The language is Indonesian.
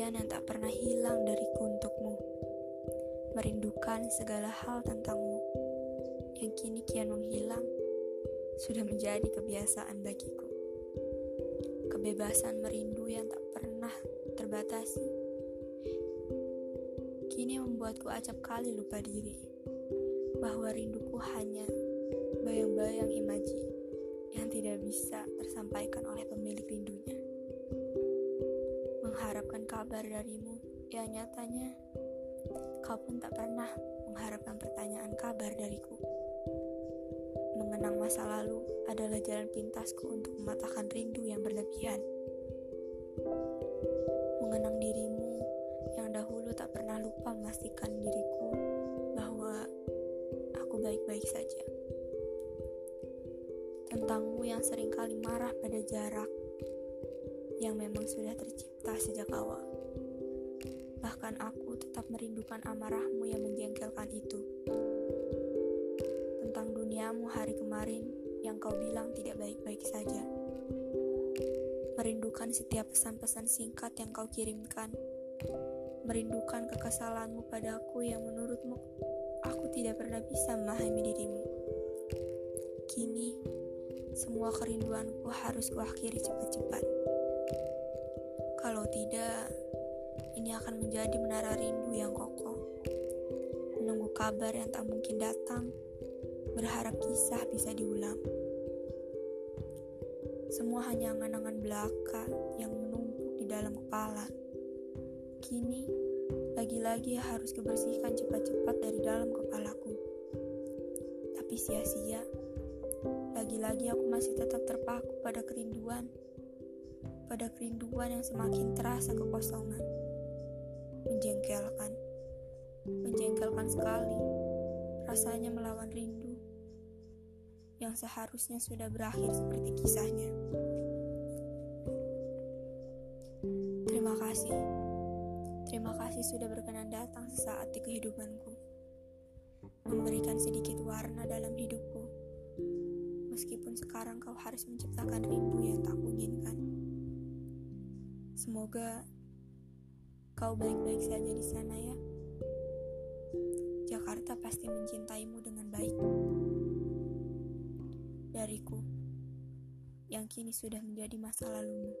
impian yang tak pernah hilang dariku untukmu. Merindukan segala hal tentangmu yang kini kian menghilang sudah menjadi kebiasaan bagiku. Kebebasan merindu yang tak pernah terbatasi kini membuatku acap kali lupa diri bahwa rinduku hanya bayang-bayang imaji yang tidak bisa tersampaikan oleh pemilik rindunya. Kabar darimu yang nyatanya kau pun tak pernah mengharapkan pertanyaan kabar dariku. Mengenang masa lalu adalah jalan pintasku untuk mematahkan rindu yang berlebihan. Mengenang dirimu yang dahulu tak pernah lupa memastikan diriku bahwa aku baik-baik saja. Tentangmu yang sering kali marah pada jarak yang memang sudah tercipta sejak awal. Bahkan aku tetap merindukan amarahmu yang menjengkelkan itu. Tentang duniamu hari kemarin yang kau bilang tidak baik-baik saja. Merindukan setiap pesan-pesan singkat yang kau kirimkan. Merindukan kekesalanmu padaku yang menurutmu aku tidak pernah bisa memahami dirimu. Kini, semua kerinduanku harus kuakhiri cepat-cepat. Tidak, ini akan menjadi menara rindu yang kokoh. Menunggu kabar yang tak mungkin datang, berharap kisah bisa diulang. Semua hanya angan-angan belaka yang menumpuk di dalam kepala. Kini, lagi-lagi harus kebersihkan cepat-cepat dari dalam kepalaku. Tapi sia-sia. Lagi-lagi aku masih tetap terpaku pada kerinduan. Pada kerinduan yang semakin terasa kekosongan. Menjengkelkan. Menjengkelkan sekali. Rasanya melawan rindu yang seharusnya sudah berakhir seperti kisahnya. Terima kasih. Terima kasih sudah berkenan datang sesaat di kehidupanku. Memberikan sedikit warna dalam hidupku. Meskipun sekarang kau harus menciptakan rindu yang tak. Semoga kau baik-baik saja di sana ya. Jakarta pasti mencintaimu dengan baik dariku yang kini sudah menjadi masa lalumu.